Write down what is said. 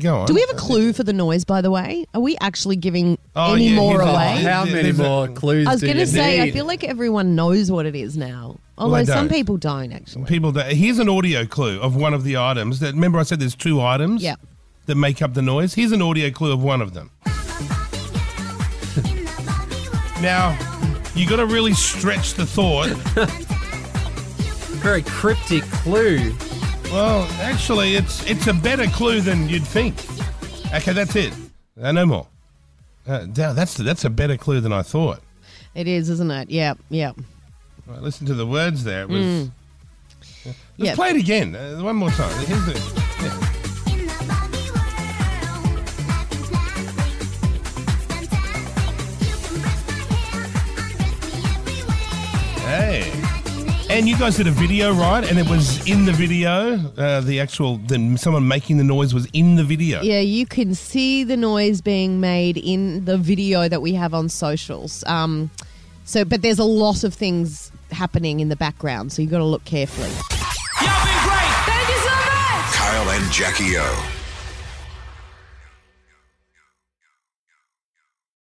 Go on. Do we have a clue for the noise, by the way? Are we actually giving Oh, any yeah, more here's a- away? How There's many a- more clues I was do going you to say, I need? feel like everyone knows what it is now. they Although some don't. people don't, actually. People, do- here's an audio clue of one of the items. That remember I said there's two items. Yeah. That make up the noise. Here's an audio clue of one of them. now, you got to really stretch the thought. Very cryptic clue. Well, actually, it's it's a better clue than you'd think. Okay, that's it. Uh, no more. Uh, that's that's a better clue than I thought. It is, isn't it? Yeah, yeah. All right, listen to the words there. It was. Let's Mm. Yeah. play it again. Uh, one more time. Here's the. yeah. Hey. And you guys did a video, right? And it was in the video. Uh, the actual, the, someone making the noise was in the video. Yeah, you can see the noise being made in the video that we have on socials. Um, so, but there's a lot of things happening in the background, so you've got to look carefully. Kyle and Jackie O.